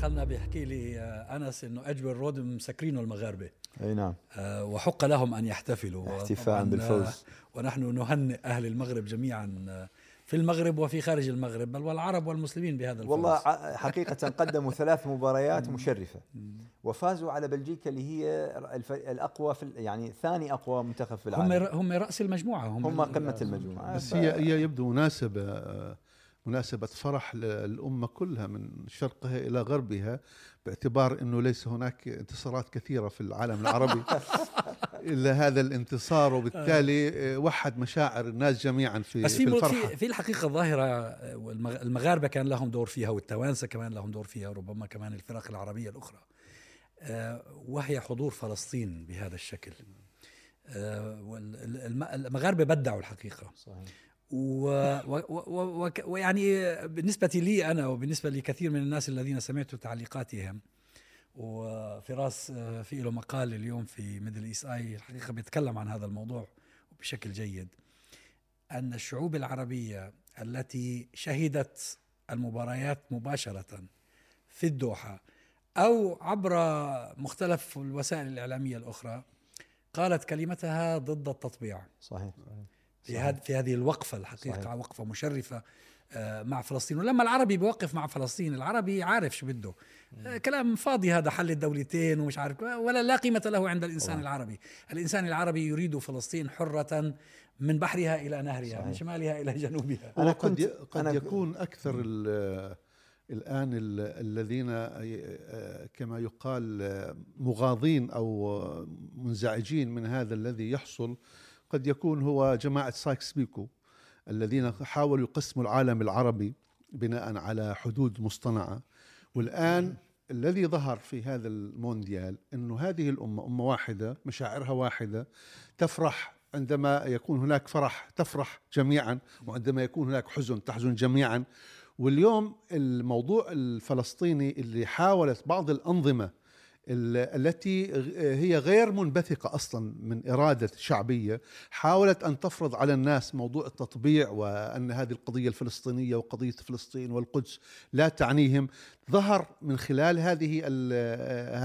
دخلنا بيحكي لي آه، أنس إنه اجبر رود مسكرينه المغاربة. أي نعم. آه، وحق لهم أن يحتفلوا. احتفاء بالفوز. آه، ونحن نهنئ أهل المغرب جميعا في المغرب وفي خارج المغرب بل والعرب والمسلمين بهذا الفوز. والله حقيقة قدموا ثلاث مباريات مشرفة. وفازوا على بلجيكا اللي هي الف- الأقوى في يعني ثاني أقوى منتخب في هم العالم. ر- هم رأس المجموعة هم هم قمة المجموعة. بس هي هي يبدو مناسبة مناسبة فرح للأمة كلها من شرقها إلى غربها باعتبار أنه ليس هناك انتصارات كثيرة في العالم العربي. إلا هذا الانتصار وبالتالي آه، وحد مشاعر الناس جميعا في, بس في في الفرحة. في في الحقيقة ظاهرة آه، المغاربة كان لهم دور فيها والتوانسة كمان لهم دور فيها ربما كمان الفرق العربية الأخرى. آه، وهي حضور فلسطين بهذا الشكل. وال- الم- المغاربة بدعوا الحقيقة. صحيح. ويعني بالنسبة لي أنا وبالنسبة لكثير من الناس الذين سمعت تعليقاتهم وفراس آه، في له مقال اليوم في ميدل إيست آي الحقيقة بيتكلم عن هذا الموضوع بشكل جيد أن الشعوب العربية التي شهدت المباريات مباشرة في الدوحة أو عبر مختلف الوسائل الإعلامية الأخرى قالت كلمتها ضد التطبيع. صحيح. في هذه في هذه الوقفة الحقيقة صحيح. وقفة مشرفة آه، مع فلسطين. ولما العربي بيوقف مع فلسطين العربي عارف شو بده. آه، كلام فاضي هذا حل الدولتين ومش عارف ولا لا قيمة له عند الإنسان طبعا. العربي. الإنسان العربي يريد فلسطين حرة من بحرها إلى نهرها صحيح. من شمالها إلى جنوبها. أنا قد أنا- يكون أكثر ال- الآن ال- الذين آه، كما يقال مغاضين أو منزعجين من هذا الذي يحصل قد يكون هو جماعة سايكس بيكو الذين حاولوا يقسموا العالم العربي بناء على حدود مصطنعة. والآن الذي ظهر في هذا المونديال أنه هذه الأمة أمة واحدة مشاعرها واحدة تفرح عندما يكون هناك فرح تفرح جميعا وعندما يكون هناك حزن تحزن جميعا. واليوم الموضوع الفلسطيني اللي حاولت بعض الأنظمة ال- التي هي غير منبثقة أصلا من إرادة شعبية حاولت أن تفرض على الناس موضوع التطبيع وأن هذه القضية الفلسطينية وقضية فلسطين والقدس لا تعنيهم ظهر من خلال هذه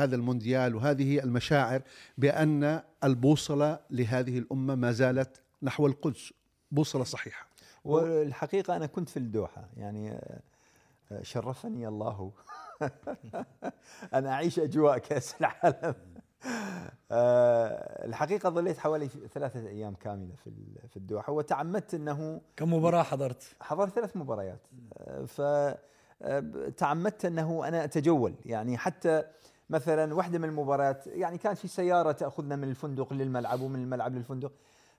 هذا المونديال وهذه المشاعر بأن البوصلة لهذه الأمة ما زالت نحو القدس. بوصلة صحيحة. والحقيقة أنا كنت في الدوحة يعني آه، شرفني الله أن أعيش أجواء كأس العالم. آه، الحقيقة ظليت حوالي ثلاثة أيام كاملة في في الدوحة وتعمدت أنه كم مباراة حضرت؟ حضرت ثلاث مباريات. آه، ف آه، تعمدت إنه أنا أتجول. يعني حتى مثلا واحدة من المباريات يعني كان في سيارة تأخذنا من الفندق للملعب ومن الملعب للفندق.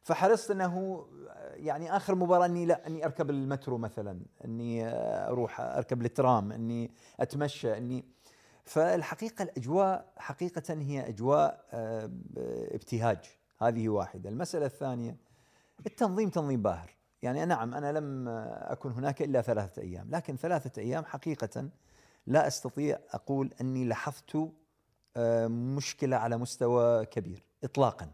فحرصت إنه يعني آخر مباراة إني لا إني أركب المترو مثلا إني أروح أركب الترام إني أتمشى إني فالحقيقة الأجواء حقيقة هي أجواء آه، ابتهاج. هذه واحدة. المسألة الثانية التنظيم تنظيم باهر. يعني نعم أنا لم أكن هناك إلا ثلاثة أيام لكن ثلاثة أيام حقيقة لا أستطيع أقول أني لاحظت آه، مشكلة على مستوى كبير إطلاقا.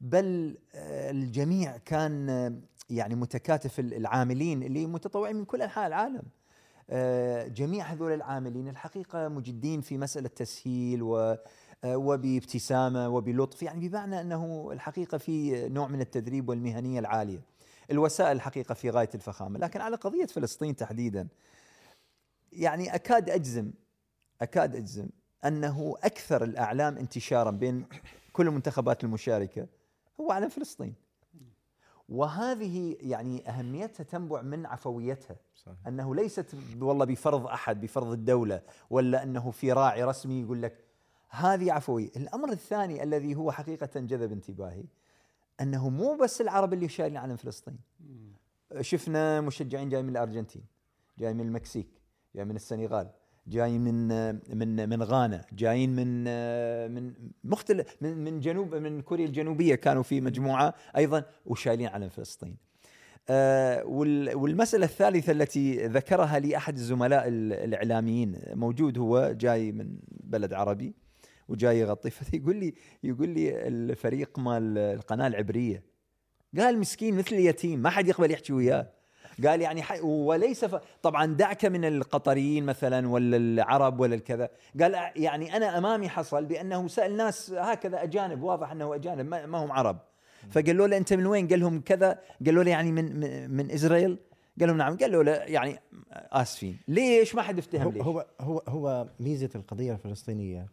بل آه، الجميع كان آه، يعني متكاتف العاملين اللي متطوعين من كل أنحاء العالم. آه، جميع هذول العاملين الحقيقة مجدين في مسألة تسهيل و وبابتسامة وبلطف يعني بمعنى أنه الحقيقة في نوع من التدريب والمهنية العالية. الوسائل الحقيقة في غاية الفخامة. لكن على قضية فلسطين تحديدا يعني أكاد أجزم أكاد أجزم أنه أكثر الأعلام انتشارا بين كل المنتخبات المشاركة هو علم فلسطين. وهذه يعني أهميتها تنبع من عفويتها صحيح. أنه ليست والله بفرض أحد بفرض الدولة ولا أنه في راعي رسمي يقول لك هذه عفوية. الأمر الثاني الذي هو حقيقة جذب انتباهي أنه مو بس العرب اللي شايلين علم فلسطين. شفنا مشجعين جاي من الأرجنتين جاي من المكسيك جاي من السنغال. جاي من من من غانا جايين من من مختلف من من جنوب من كوريا الجنوبية كانوا في مجموعة أيضا وشايلين علم فلسطين. آه، وال- والمسألة الثالثة التي ذكرها لي احد الزملاء ال- الإعلاميين موجود هو جاي من بلد عربي وجاي يغطي فيقول لي يقول لي الفريق مال القناة العبرية قال مسكين مثل اليتيم ما حد يقبل يحكي وياه قال يعني حي وليس ف... طبعا دعك من القطريين مثلا ولا العرب ولا الكذا. قال يعني أنا أمامي حصل بأنه سأل ناس هكذا أجانب واضح أنه أجانب ما, ما هم عرب. فقالوا له أنت من وين؟ قال لهم كذا. قالوا له يعني من من إسرائيل؟ قال لهم نعم. قالوا له يعني آسفين. ليش؟ ما حد افتهم ليش. هو هو هو ميزة القضية الفلسطينية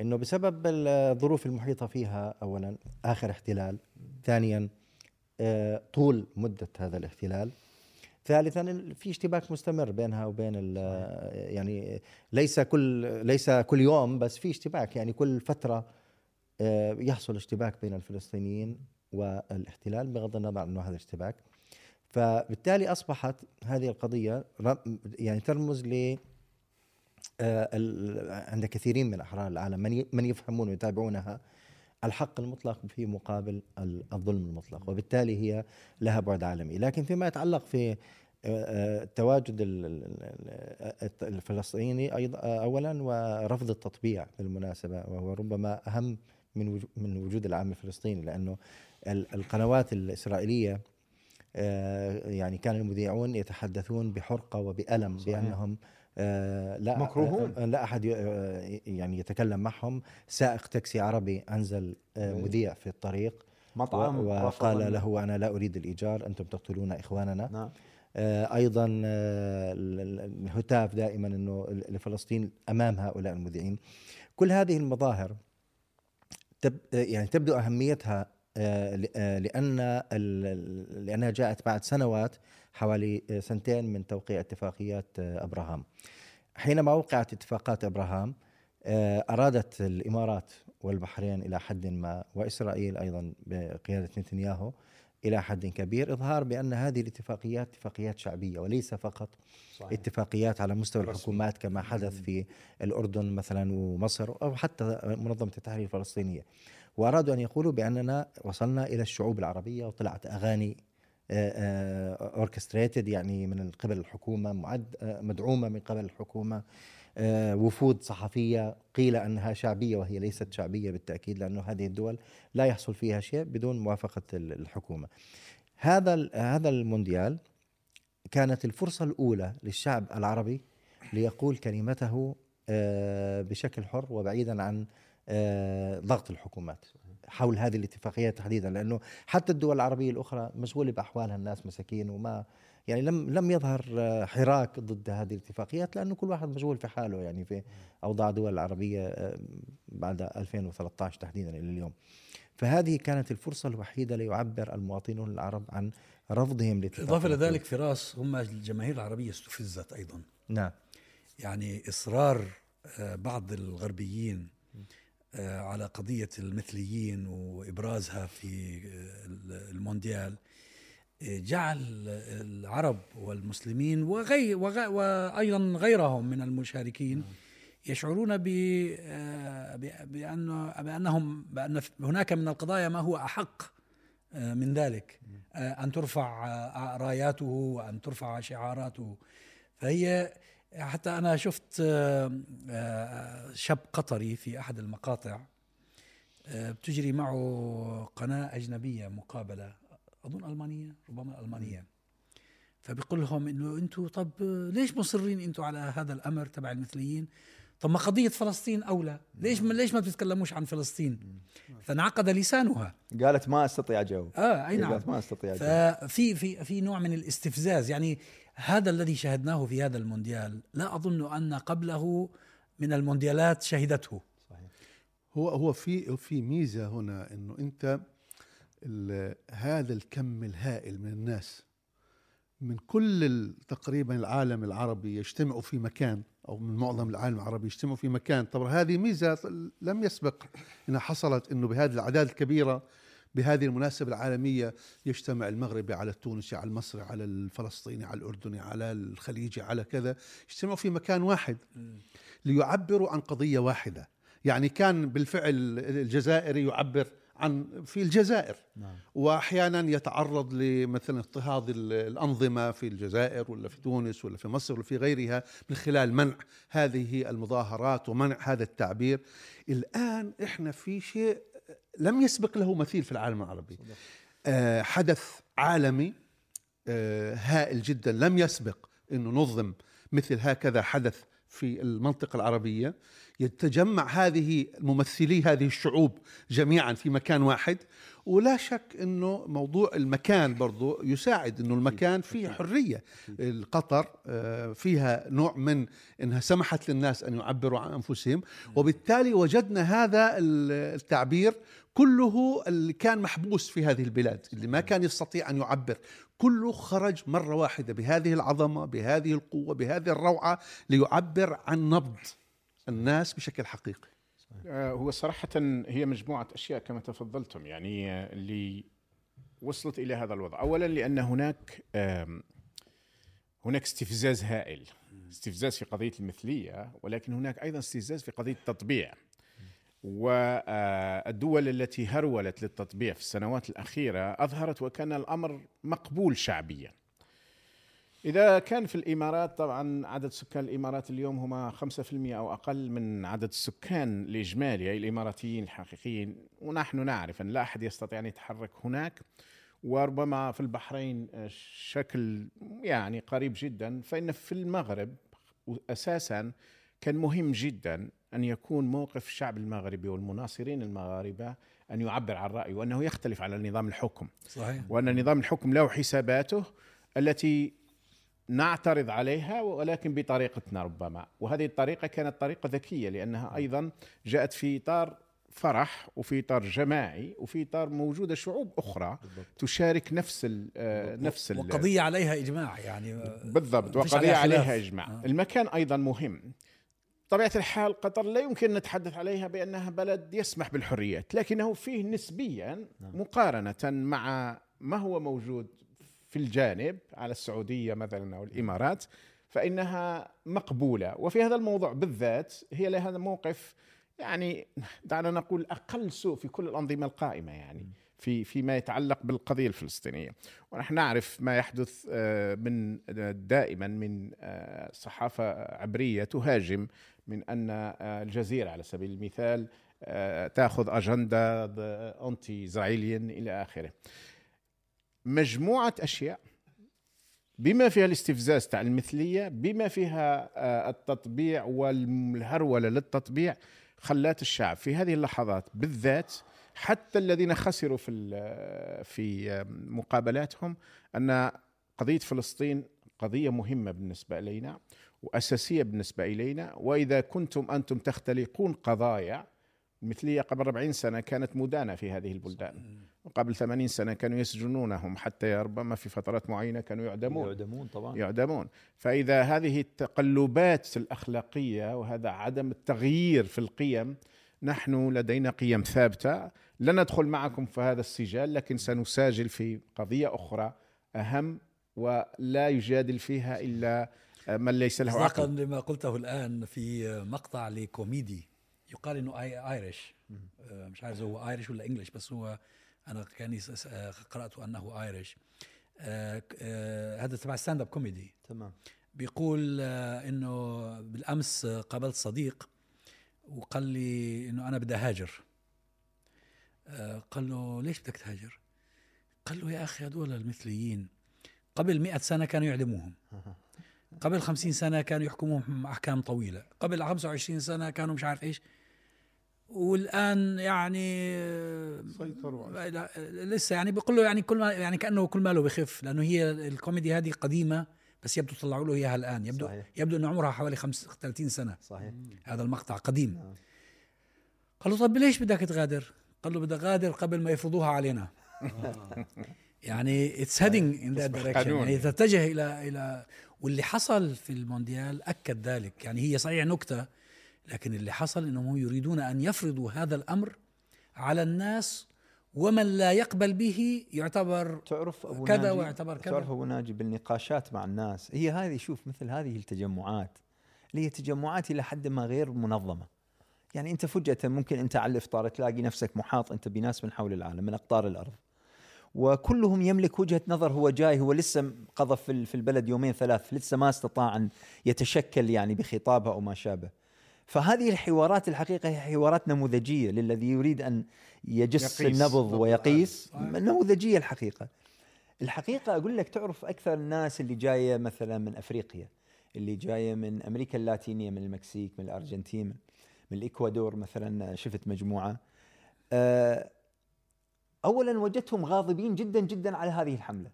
إنه بسبب الظروف المحيطة فيها اولا آخر احتلال ثانيا آه، طول مدة هذا الاحتلال ثالثا في اشتباك مستمر بينها وبين يعني ليس كل ليس كل يوم بس في اشتباك. يعني كل فترة آه، يحصل اشتباك بين الفلسطينيين والاحتلال بغض النظر أنه هذا اشتباك فبالتالي أصبحت هذه القضية يعني ترمز ل آه، عند كثيرين من أحرار العالم. من من يفهمون ويتابعونها الحق المطلق في مقابل الظلم المطلق وبالتالي هي لها بعد عالمي لكن فيما يتعلق في التواجد آه، الفلسطيني أيضا اولا ورفض التطبيع بالمناسبة وهو ربما أهم من من وجود العام الفلسطيني لأنه القنوات الإسرائيلية آه، يعني كان المذيعون يتحدثون بحرقة وبألم صحيح. بأنهم آه، لا مكروهون؟ آه، لا أحد يعني يتكلم معهم. سائق تاكسي عربي أنزل مذيع في الطريق. مطعم وقال له أنا لا أريد الإيجار أنتم تقتلون إخواننا. نعم. أيضا الهتاف دائما إنه لفلسطين أمام هؤلاء المذيعين. كل هذه المظاهر تب يعني تبدو أهميتها آه، آه، لأن لأنها جاءت بعد سنوات حوالي آه، سنتين من توقيع اتفاقيات أبراهام. حينما وقعت اتفاقات أبراهام أرادت الإمارات والبحرين إلى حد ما وإسرائيل أيضا بقيادة نتنياهو إلى حد كبير إظهار بأن هذه الاتفاقيات اتفاقيات شعبية وليس فقط صحيح. اتفاقيات على مستوى رسمي. الحكومات كما حدث في الأردن مثلا ومصر أو حتى منظمة التحرير الفلسطينية وأرادوا أن يقولوا بأننا وصلنا إلى الشعوب العربية وطلعت أغاني اوركستريتد يعني من قبل الحكومة معد مدعومة من قبل الحكومة وفود صحفية قيل أنها شعبية وهي ليست شعبية بالتأكيد لأنه هذه الدول لا يحصل فيها شيء بدون موافقة الحكومة. هذا هذا المونديال كانت الفرصة الأولى للشعب العربي ليقول كلمته بشكل حر وبعيدا عن آه، ضغط الحكومات حول هذه الاتفاقيات تحديدا لأنه حتى الدول العربية الأخرى مشغولة بأحوالها الناس مساكين وما يعني لم لم يظهر آه، حراك ضد هذه الاتفاقيات لأنه كل واحد مشغول في حاله يعني في أوضاع الدول العربية آه، بعد 2013 تحديدا إلى اليوم. فهذه كانت الفرصة الوحيدة ليعبر المواطنون العرب عن رفضهم لاتفاقيات إضافة لذلك فراس هم الجماهير العربية استفزت أيضا. نعم. يعني إصرار بعض الغربيين آه، على قضية المثليين وإبرازها في آه، المونديال آه، جعل العرب والمسلمين وغي وأيضا غيرهم من المشاركين نعم. يشعرون بأنه بأنهم بأن هناك من القضايا ما هو أحق من ذلك أن ترفع رأياته وأن ترفع شعاراته فهي حتى أنا شفت آه، آه، شاب قطري في أحد المقاطع آه، بتجري معه قناة أجنبية مقابلة أظن ألمانية ربما ألمانية. فبيقول لهم إنه أنتم طب ليش مصرين أنتم على هذا الأمر تبع المثليين؟ طب ما قضية فلسطين أولى ليش ما ليش ما بتتكلموش عن فلسطين؟ فانعقد لسانها. قالت ما أستطيع أجاوب آه أي نعم. قالت ما أستطيع أجاوب ففي في في نوع من الاستفزاز يعني هذا الذي شهدناه في هذا المونديال. لا أظن أن قبله من المونديالات شهدته. صحيح. هو هو في في ميزة هنا إنه أنت هذا الكم الهائل من الناس من كل تقريبا العالم العربي يجتمعوا في مكان أو من معظم العالم العربي يجتمعوا في مكان. طبعا هذه ميزة لم يسبق إنها حصلت إنه بهذه الأعداد الكبيرة بهذه المناسبة العالمية يجتمع المغربي على التونسي على المصري على الفلسطيني على الأردني على الخليجي على كذا. يجتمعوا في مكان واحد ليعبروا عن قضية واحدة. يعني كان بالفعل الجزائري يعبر عن في الجزائر. نعم. وأحيانا يتعرض لمثلا اضطهاد الأنظمة في الجزائر ولا في تونس ولا في مصر ولا في غيرها من خلال منع هذه المظاهرات ومنع هذا التعبير. الآن إحنا في شيء لم يسبق له مثيل في العالم العربي. آه حدث عالمي آه، هائل جدا. لم يسبق إنه نظم مثل هكذا حدث في المنطقة العربية. يتجمع هذه ممثلي هذه الشعوب جميعا في مكان واحد. ولا شك إنه موضوع المكان برضو يساعد إنه المكان فيه حرية. القطر آه، فيها نوع من إنها سمحت للناس أن يعبروا عن أنفسهم. وبالتالي وجدنا هذا التعبير كله اللي كان محبوس في هذه البلاد اللي ما كان يستطيع أن يعبر. كله خرج مرة واحدة بهذه العظمة بهذه القوة بهذه الروعة ليعبر عن نبض. الناس بشكل حقيقي. آه، هو صراحة هي مجموعة أشياء كما تفضلتم يعني آه، اللي وصلت إلى هذا الوضع. أولا لأن هناك هناك استفزاز هائل استفزاز في قضية المثلية ولكن هناك أيضا استفزاز في قضية التطبيع. والدول التي هرولت للتطبيع في السنوات الأخيرة أظهرت وكان الأمر مقبول شعبيا. إذا كان في الإمارات طبعا عدد سكان الإمارات اليوم هم 5% أو أقل من عدد السكان الإجمالي أي الإماراتيين الحقيقيين. ونحن نعرف أن لا أحد يستطيع أن يتحرك هناك وربما في البحرين شكل يعني قريب جدا. فإن في المغرب أساسا كان مهم جدا أن يكون موقف الشعب المغربي والمناصرين المغاربة أن يعبر عن رأيه وأنه يختلف على نظام الحكم. صحيح. وأن نظام الحكم له حساباته التي نعترض عليها ولكن بطريقتنا ربما. وهذه الطريقة كانت طريقة ذكية لأنها أيضا جاءت في إطار فرح وفي إطار جماعي وفي إطار موجودة شعوب أخرى بالضبط. تشارك نفس ال نفس وقضية عليها إجماع يعني بالضبط. وقضية عليها إجماع. آه. المكان أيضا مهم. طبيعة الحال قطر لا يمكن نتحدث عليها بأنها بلد يسمح بالحريات لكنه فيه نسبيا نعم. مقارنة مع ما هو موجود في الجانب على السعودية مثلا أو الإمارات فإنها مقبولة. وفي هذا الموضوع بالذات هي لها موقف يعني دعنا نقول أقل سوء في كل الأنظمة القائمة يعني في فيما يتعلق بالقضية الفلسطينية. ونحن نعرف ما يحدث آه، من دائما من آه، صحافة عبرية تهاجم من أن آه، الجزيرة على سبيل المثال تأخذ أجندة انتي اسرائيليا إلى آخره. مجموعة أشياء بما فيها الاستفزاز تاع المثلية بما فيها التطبيع والهرولة للتطبيع خلات الشعب في هذه اللحظات بالذات حتى الذين خسروا في في مقابلاتهم أن قضية فلسطين قضية مهمة بالنسبة إلينا وأساسية بالنسبة إلينا وإذا كنتم أنتم تختلقون قضايا المثليه قبل 40 سنة كانت مدانة في هذه البلدان. وقبل 80 سنة كانوا يسجنونهم حتى ربما في فترات معينة كانوا يعدمون. يعدمون طبعا. يعدمون. فإذا هذه التقلبات الأخلاقية وهذا عدم التغيير في القيم نحن لدينا قيم ثابتة. لن ندخل معكم في هذا السجال لكن سنساجل في قضية أخرى أهم ولا يجادل فيها إلا من ليس له عقل. لما قلته الآن في مقطع لكوميدي يقال إنه ايرش مش عارف هو ايرش ولا انجلش بس هو أنا كأني قرأت أنه Irish آه، آه، هذا تبع stand up comedy تمام. بيقول آه، إنه بالأمس قابلت صديق وقال لي إنه أنا بدي أهاجر. قال له ليش بدك تهاجر؟ قال له يا أخي هذول المثليين قبل مئة سنة كانوا يعدموهم. قبل خمسين سنة كانوا يحكموهم أحكام طويلة. قبل خمسة وعشرين سنة كانوا مش عارف إيش. والآن يعني سيطروا لسه يعني بيقول له يعني كل ما يعني كأنه كل ماله بخف لأنه هي الكوميدي هذه قديمة بس يبدو طلعوا له إياها الآن. يبدو صحيح. يبدو انه عمرها حوالي 35 سنة. صحيح. هذا المقطع قديم. نعم. قال له طب ليش بدك تغادر؟ قال له بدي أغادر قبل ما يفرضوها علينا. يعني it's heading in that direction يعني تتجه إلى إلى واللي حصل في المونديال أكد ذلك. يعني هي صحيح نكتة لكن اللي حصل إنهم يريدون أن يفرضوا هذا الأمر على الناس ومن لا يقبل به يعتبر تعرف أبو كذا ناجي؟ ويعتبر كذا. تعرف أبو ناجي بالنقاشات مع الناس هي هذه شوف مثل هذه التجمعات اللي هي تجمعات إلى حد ما غير منظمة. يعني أنت فجأة ممكن أنت على الإفطار تلاقي نفسك محاط أنت بناس من حول العالم من أقطار الأرض. وكلهم يملك وجهة نظر هو جاي هو لسه قضى في البلد يومين ثلاث لسه ما استطاع أن يتشكل يعني بخطابه أو ما شابه. فهذه الحوارات الحقيقة هي حوارات نموذجية للذي يريد أن يجس يقيس النبض ويقيس نموذجية الحقيقة. الحقيقة أقول لك تعرف أكثر الناس اللي جاية مثلا من أفريقيا اللي جاية من أمريكا اللاتينية من المكسيك من الأرجنتين من الإكوادور مثلا شفت مجموعة. آه، اولا وجدتهم غاضبين جدا جدا على هذه الحملة.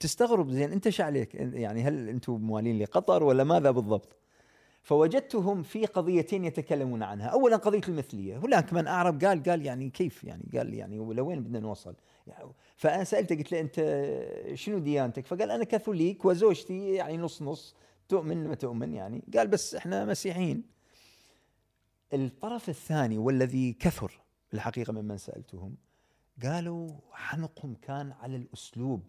تستغرب زين أنت إيش عليك؟ يعني هل أنتم موالين لقطر ولا ماذا بالضبط؟ فوجدتهم في قضيتين يتكلمون عنها. اولا قضية المثلية. هناك من أعرب قال قال يعني كيف يعني؟ قال يعني لوين بدنا نوصل؟ فانا سالته قلت له أنت شنو ديانتك؟ فقال أنا كاثوليك وزوجتي يعني نص نص تؤمن ما تؤمن يعني. قال بس إحنا مسيحيين. الطرف الثاني والذي كثر الحقيقة ممن سألتهم قالوا حنقهم كان على الأسلوب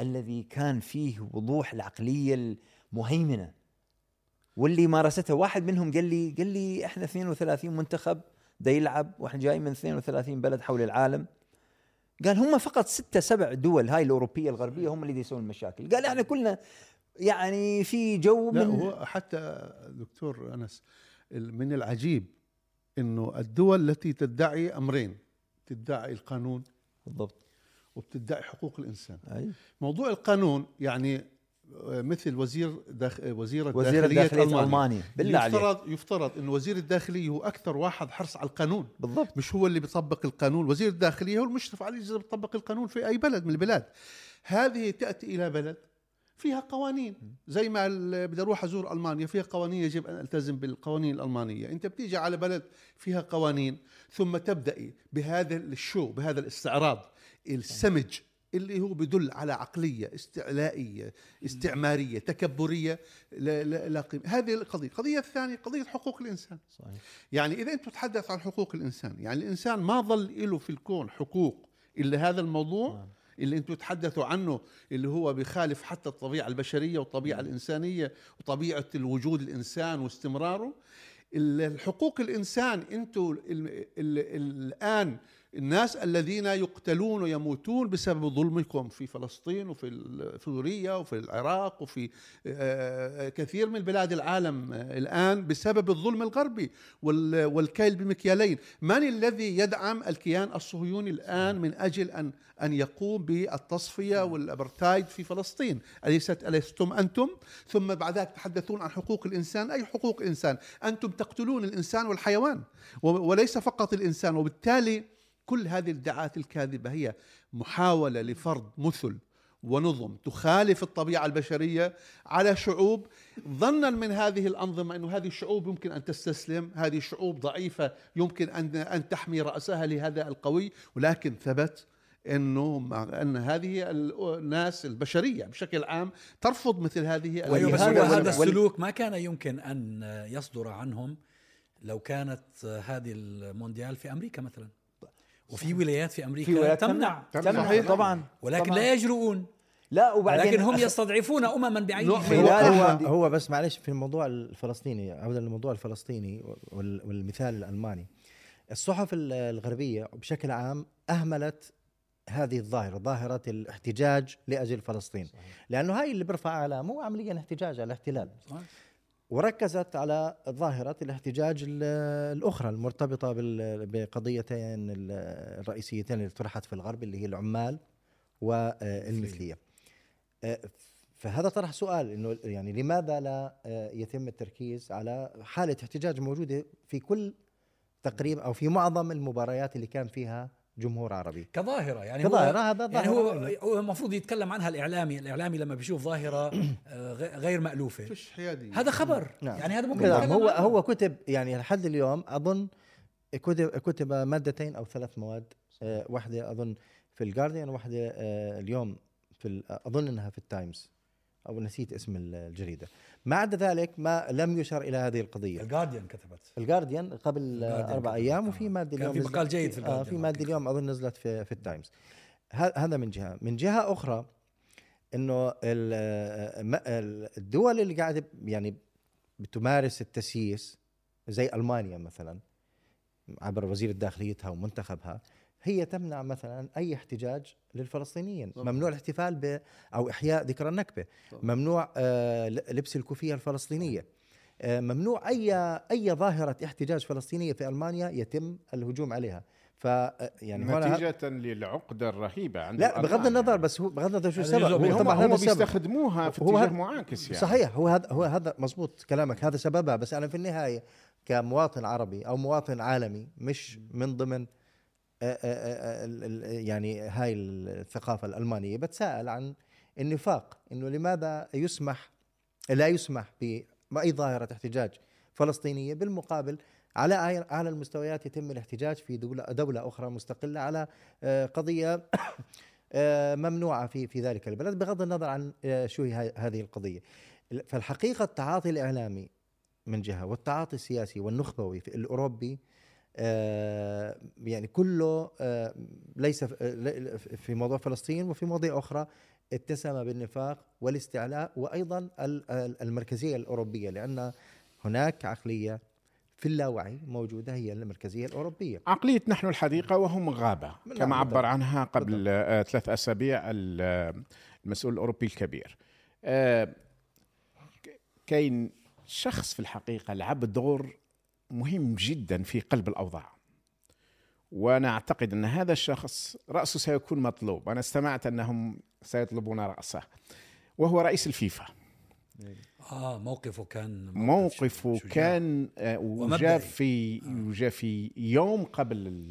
الذي كان فيه وضوح العقلية المهيمنة. واللي مارسته واحد منهم قال لي قال لي إحنا 32 منتخب دا يلعب وإحنا جاي من 32 بلد حول العالم. قال هم فقط ستة سبع دول هاي الأوروبية الغربية هم اللي يسوون المشاكل. قال إحنا كلنا يعني في جو لا من هو حتى دكتور أنس من العجيب أنه الدول التي تدعي أمرين تدعي القانون بالضبط. وبتدعي حقوق الإنسان. أي. موضوع القانون يعني مثل وزير داخ... وزير وزير الداخلية ألمانيا, ألمانيا. بالله يفترض عليك. يفترض انه وزير الداخلية هو أكثر واحد حرص على القانون. بالضبط. مش هو اللي بيطبق القانون. وزير الداخلية هو المشرف عليه إذا بيطبق القانون في أي بلد من البلاد. هذه تأتي إلى بلد فيها قوانين. زي ما بدي أروح أزور ألمانيا. فيها قوانين يجب أن ألتزم بالقوانين الألمانية. أنت بتيجي على بلد فيها قوانين ثم تبدأي بهذا الشو بهذا الاستعراض. السمج. اللي هو بدل على عقلية استعلائية استعمارية تكبرية لا, لا, لا قيمة. هذه القضية القضية الثانية قضية حقوق الإنسان صحيح. يعني إذا أنت تتحدث عن حقوق الإنسان يعني الإنسان ما ظل له في الكون حقوق إلا هذا الموضوع نعم. اللي أنتم تتحدثوا عنه اللي هو بيخالف حتى الطبيعة البشرية والطبيعة. الإنسانية وطبيعة الوجود الإنسان واستمراره الحقوق الإنسان أنتم الآن الناس الذين يقتلون ويموتون بسبب ظلمكم في فلسطين وفي سوريا وفي العراق وفي آه، كثير من بلاد العالم الآن بسبب الظلم الغربي والكيل بمكيالين، من الذي يدعم الكيان الصهيوني الآن من أجل أن أن يقوم بالتصفية والأبرتايد في فلسطين، أليست الستم أنتم؟ ثم بعد ذلك تحدثون عن حقوق الإنسان، أي حقوق إنسان؟ أنتم تقتلون الإنسان والحيوان وليس فقط الإنسان وبالتالي كل هذه الادعاءات الكاذبة هي محاولة لفرض مثل ونظم تخالف الطبيعة البشرية على شعوب. ظنا من هذه الأنظمة إنه هذه الشعوب يمكن أن تستسلم، هذه الشعوب ضعيفة يمكن أن أن تحمي رأسها لهذا القوي، ولكن ثبت إنه أن هذه الناس البشرية بشكل عام ترفض مثل هذه هذا السلوك ما كان يمكن أن يصدر عنهم لو كانت هذه المونديال في أمريكا مثلا. وفي ولايات في أمريكا في ولايات تمنع تمنع, تمنع طبعا ولكن طبعاً. لا يجرؤون لا وبعدين لكن هم يستضعفون امما بعينها هو, هو بس معلش في الموضوع الفلسطيني عودا للموضوع الفلسطيني والمثال الألماني الصحف الغربية بشكل عام أهملت هذه الظاهرة ظاهرة الاحتجاج لأجل فلسطين صحيح. لأنه هاي اللي برفع علامه هو عمليا احتجاج على الاحتلال صحيح. وركزت على ظاهرة الاحتجاج الأخرى المرتبطة بقضيتين الرئيسيتين اللي طرحت في الغرب اللي هي العمال والمثلية. آه، فهذا طرح سؤال إنه يعني لماذا لا آه، يتم التركيز على حالة احتجاج موجودة في كل تقريبا أو في معظم المباريات اللي كان فيها جمهور عربي. كظاهرة يعني كظاهرة هذا يعني هو هو المفروض يتكلم عنها الإعلامي الإعلامي لما بيشوف ظاهرة آه، غير مألوفة. فيش حيادي. هذا خبر. نعم. يعني هذا ممكن نعم. هو عنه. هو كتب يعني لحد اليوم أظن كتب كتب مادتين أو ثلاث مواد آه، واحدة أظن في الجارديان واحدة آه، اليوم في أظن إنها في التايمز أو نسيت اسم الجريدة. ما عدا ذلك ما لم يشر إلى هذه القضية. الجارديان كتبت. الجارديان قبل أربع أيام وفي مادة اليوم في مقال جيد في الجارديان آه في مادة اليوم أظن نزلت في في التايمز هذا من جهة. من جهة أخرى إنه الدول اللي قاعدة يعني بتمارس التسييس زي ألمانيا مثلا عبر وزير داخليتها ومنتخبها هي تمنع مثلا أي احتجاج للفلسطينيين. طبعا. ممنوع الاحتفال ب أو إحياء ذكرى النكبة. طبعا. ممنوع آه لبس الكوفية الفلسطينية. آه ممنوع أي أي ظاهرة احتجاج فلسطينية في ألمانيا يتم الهجوم عليها. ف يعني نتيجة للعقدة الرهيبة عند لا بغض النظر يعني. بس هو بغض النظر شو السبب هو طبعا هم بيستخدموها في اتجاه معاكس يعني. صحيح هو هذا هو هذا مزبوط كلامك هذا سببها بس أنا في النهاية كمواطن عربي أو مواطن عالمي مش من ضمن يعني هاي الثقافة الألمانية بتساءل عن النفاق إنه لماذا يسمح لا يسمح بأي ظاهرة احتجاج فلسطينية؟ بالمقابل على اعلى المستويات يتم الاحتجاج في دولة دولة أخرى مستقلة على قضية ممنوعة في في ذلك البلد بغض النظر عن شو هي هذه القضية. فالحقيقة التعاطي الإعلامي من جهة والتعاطي السياسي والنخبوي في الأوروبي يعني كله ليس في موضوع فلسطين وفي مواضيع أخرى اتسم بالنفاق والاستعلاء وأيضا المركزية الأوروبية لأن هناك عقلية في اللاوعي موجودة هي المركزية الأوروبية. عقلية نحن الحديقة وهم غابة كما عبر عنها قبل آه ثلاث أسابيع المسؤول الأوروبي الكبير. آه كاين شخص في الحقيقة لعب دور مهم جدا في قلب الأوضاع. وأنا أعتقد أن هذا الشخص رأسه سيكون مطلوب. أنا استمعت أنهم سيطلبون رأسه. وهو رئيس الفيفا. آه موقفه كان موقف موقفه كان آه، وجاء في وجاء في يوم قبل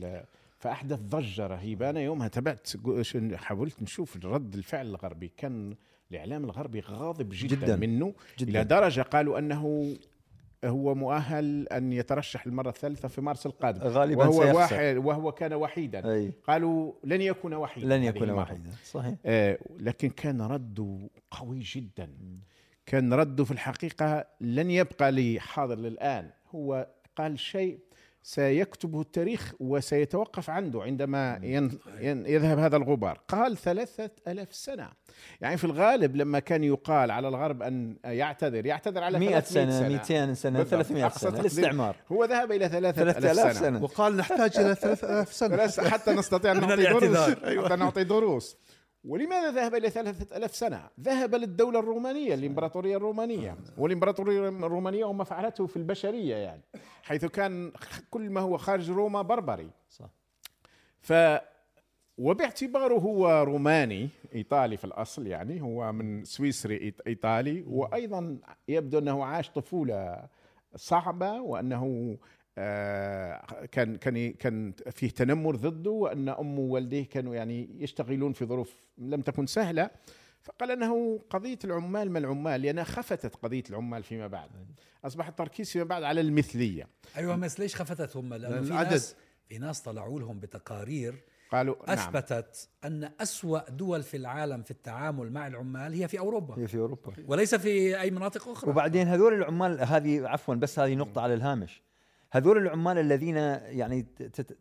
فأحدث ضجة رهيبة. أنا يومها تابعت حاولت نشوف رد الفعل الغربي. كان الإعلام الغربي غاضب جدا, جدا. منه جداً. إلى درجة قالوا أنه هو مؤهل أن يترشح المره الثالثة في مارس القادم. غالبا وهو سيخسر. واحد وهو كان وحيدا. أي. قالوا لن يكون وحيدا لن يكون وحيدا. صحيح. آه لكن كان رده قوي جدا. كان رده في الحقيقة لن يبقى لي حاضر للآن. هو قال شيء سيكتبه التاريخ وسيتوقف عنده عندما يذهب هذا الغبار. قال ثلاثة ألاف سنة. يعني في الغالب لما كان يقال على الغرب أن يعتذر يعتذر على 100 سنة, سنة. 200 سنة 300 سنة. الاستعمار هو ذهب إلى ثلاثة ألاف سنة. سنة. وقال نحتاج إلى ثلاثة ألاف سنة. حتى نستطيع أن نعطي دروس. حتى نعطي دروس. ولماذا ذهب إلى ثلاثة ألاف سنة؟ ذهب للدولة الرومانية الإمبراطورية الرومانية. والإمبراطورية الرومانية وما فعلته في البشرية يعني حيث كان كل ما هو خارج روما بربري. صح. ف وباعتباره هو روماني إيطالي في الأصل يعني هو من سويسري إيطالي. وأيضا يبدو أنه عاش طفولة صعبة وأنه آه، كان كان كان فيه تنمر ضده وأن امه ووالديه كانوا يعني يشتغلون في ظروف لم تكن سهلة. فقال أنه قضية العمال ما العمال؟ لأنها خفتت قضية العمال فيما بعد. أصبح التركيز فيما بعد على المثلية. أيوه بس ليش خفتت هم لأنه في ناس في ناس طلعوا لهم بتقارير قالوا نعم. أثبتت نعم. أن أسوأ دول في العالم في التعامل مع العمال هي في أوروبا. هي في أوروبا. وليس في أي مناطق أخرى. وبعدين هذول العمال هذه عفوا بس هذه نقطة على الهامش. هذول العمال الذين يعني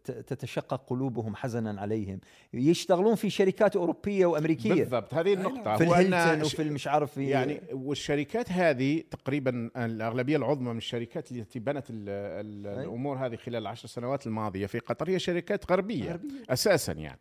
تتشقق قلوبهم حزنا عليهم يشتغلون في شركات أوروبية وأمريكية. بالضبط هذه النقطة. في الهيلتون وفي مش عارف في يعني والشركات هذه تقريبا الأغلبية العظمى من الشركات التي بنت الأمور هذه خلال العشر سنوات الماضية في قطر هي شركات غربية, غربية. أساسا يعني.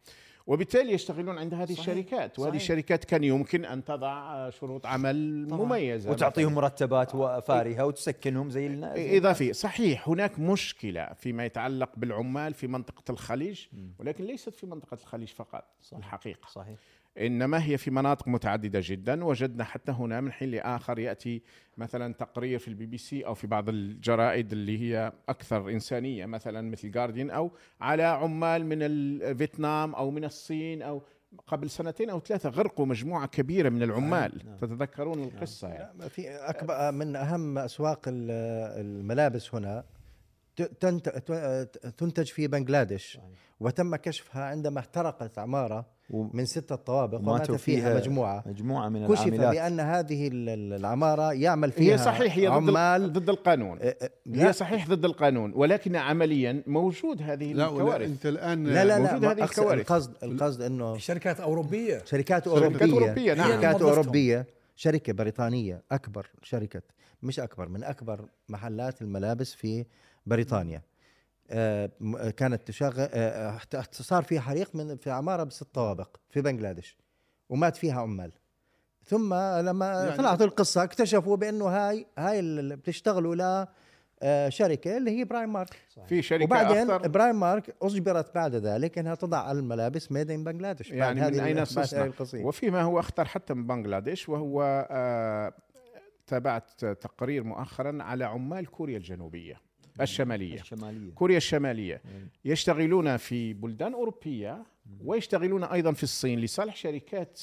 وبالتالي يشتغلون عند هذه صحيح. الشركات وهذه الشركات كان يمكن أن تضع شروط عمل طبعا. مميزة وتعطيهم مرتبات فارهه وتسكنهم زي الناس إضافي صحيح هناك مشكلة فيما يتعلق بالعمال في منطقة الخليج ولكن ليست في منطقة الخليج فقط صحيح. الحقيقة صحيح إنما هي في مناطق متعددة جدا وجدنا حتى هنا من حين لآخر يأتي مثلا تقرير في البي بي سي أو في بعض الجرائد اللي هي أكثر إنسانية مثلا مثل جارديان أو على عمال من فيتنام أو من الصين أو قبل سنتين أو ثلاثة غرقوا مجموعة كبيرة من العمال نعم. نعم. تتذكرون القصة نعم. يعني في أكبر من أهم أسواق الملابس هنا تنتج في بنغلاديش وتم كشفها عندما احترقت عمارة من ستة طوابق ومات فيها, فيها مجموعة. مجموعة من كشف العاملات. بأن هذه العمارة يعمل فيها هي صحيح هي عمال. ضد القانون. أه، أه، هي صحيح ضد القانون ولكن عمليا موجود هذه لا الكوارث. أنت الآن لا لا موجود لا هذه الكوارث. القصد القصد إنه شركات أوروبية. شركات اوروبيه شركات أوروبية. نعم. شركات أوروبية. شركة بريطانية أكبر شركة مش أكبر من أكبر محلات الملابس في بريطانيا. كانت تشغل آه، آه، صار في حريق من في عمارة بست طوابق في بنغلاديش ومات فيها عمال ثم لما يعني طلعت القصة اكتشفوا بأنه هاي هاي اللي بتشتغلوا ل آه، شركة اللي هي Primark. في شركة وبعدين أخطر؟ Primark أجبرت بعد ذلك إنها تضع الملابس made in بنغلاديش يعني من أين تصنع القصير. وفيما هو أخطر حتى من بنغلاديش وهو آه، تابعت تقرير مؤخرا على عمال كوريا الجنوبية. الشمالية. الشمالية. كوريا الشمالية. يشتغلون في بلدان أوروبية ويشتغلون أيضا في الصين لصالح شركات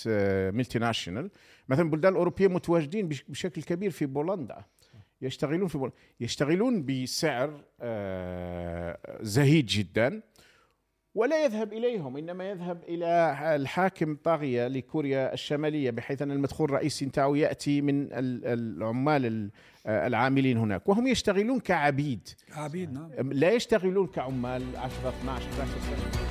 ملتي ناشونال مثلا البلدان الاوروبيه متواجدين بش- بشكل كبير في بولندا. يشتغلون في بولندا يشتغلون بسعر آه، زهيد جدا. ولا يذهب إليهم إنما يذهب إلى الحاكم طاغية لكوريا الشمالية بحيث أن المدخول الرئيسي نتاعو يأتي من ال- العمال ال- العاملين هناك. وهم يشتغلون كعبيد. عبيد نعم. لا يشتغلون كعمال 10 12 13 سنه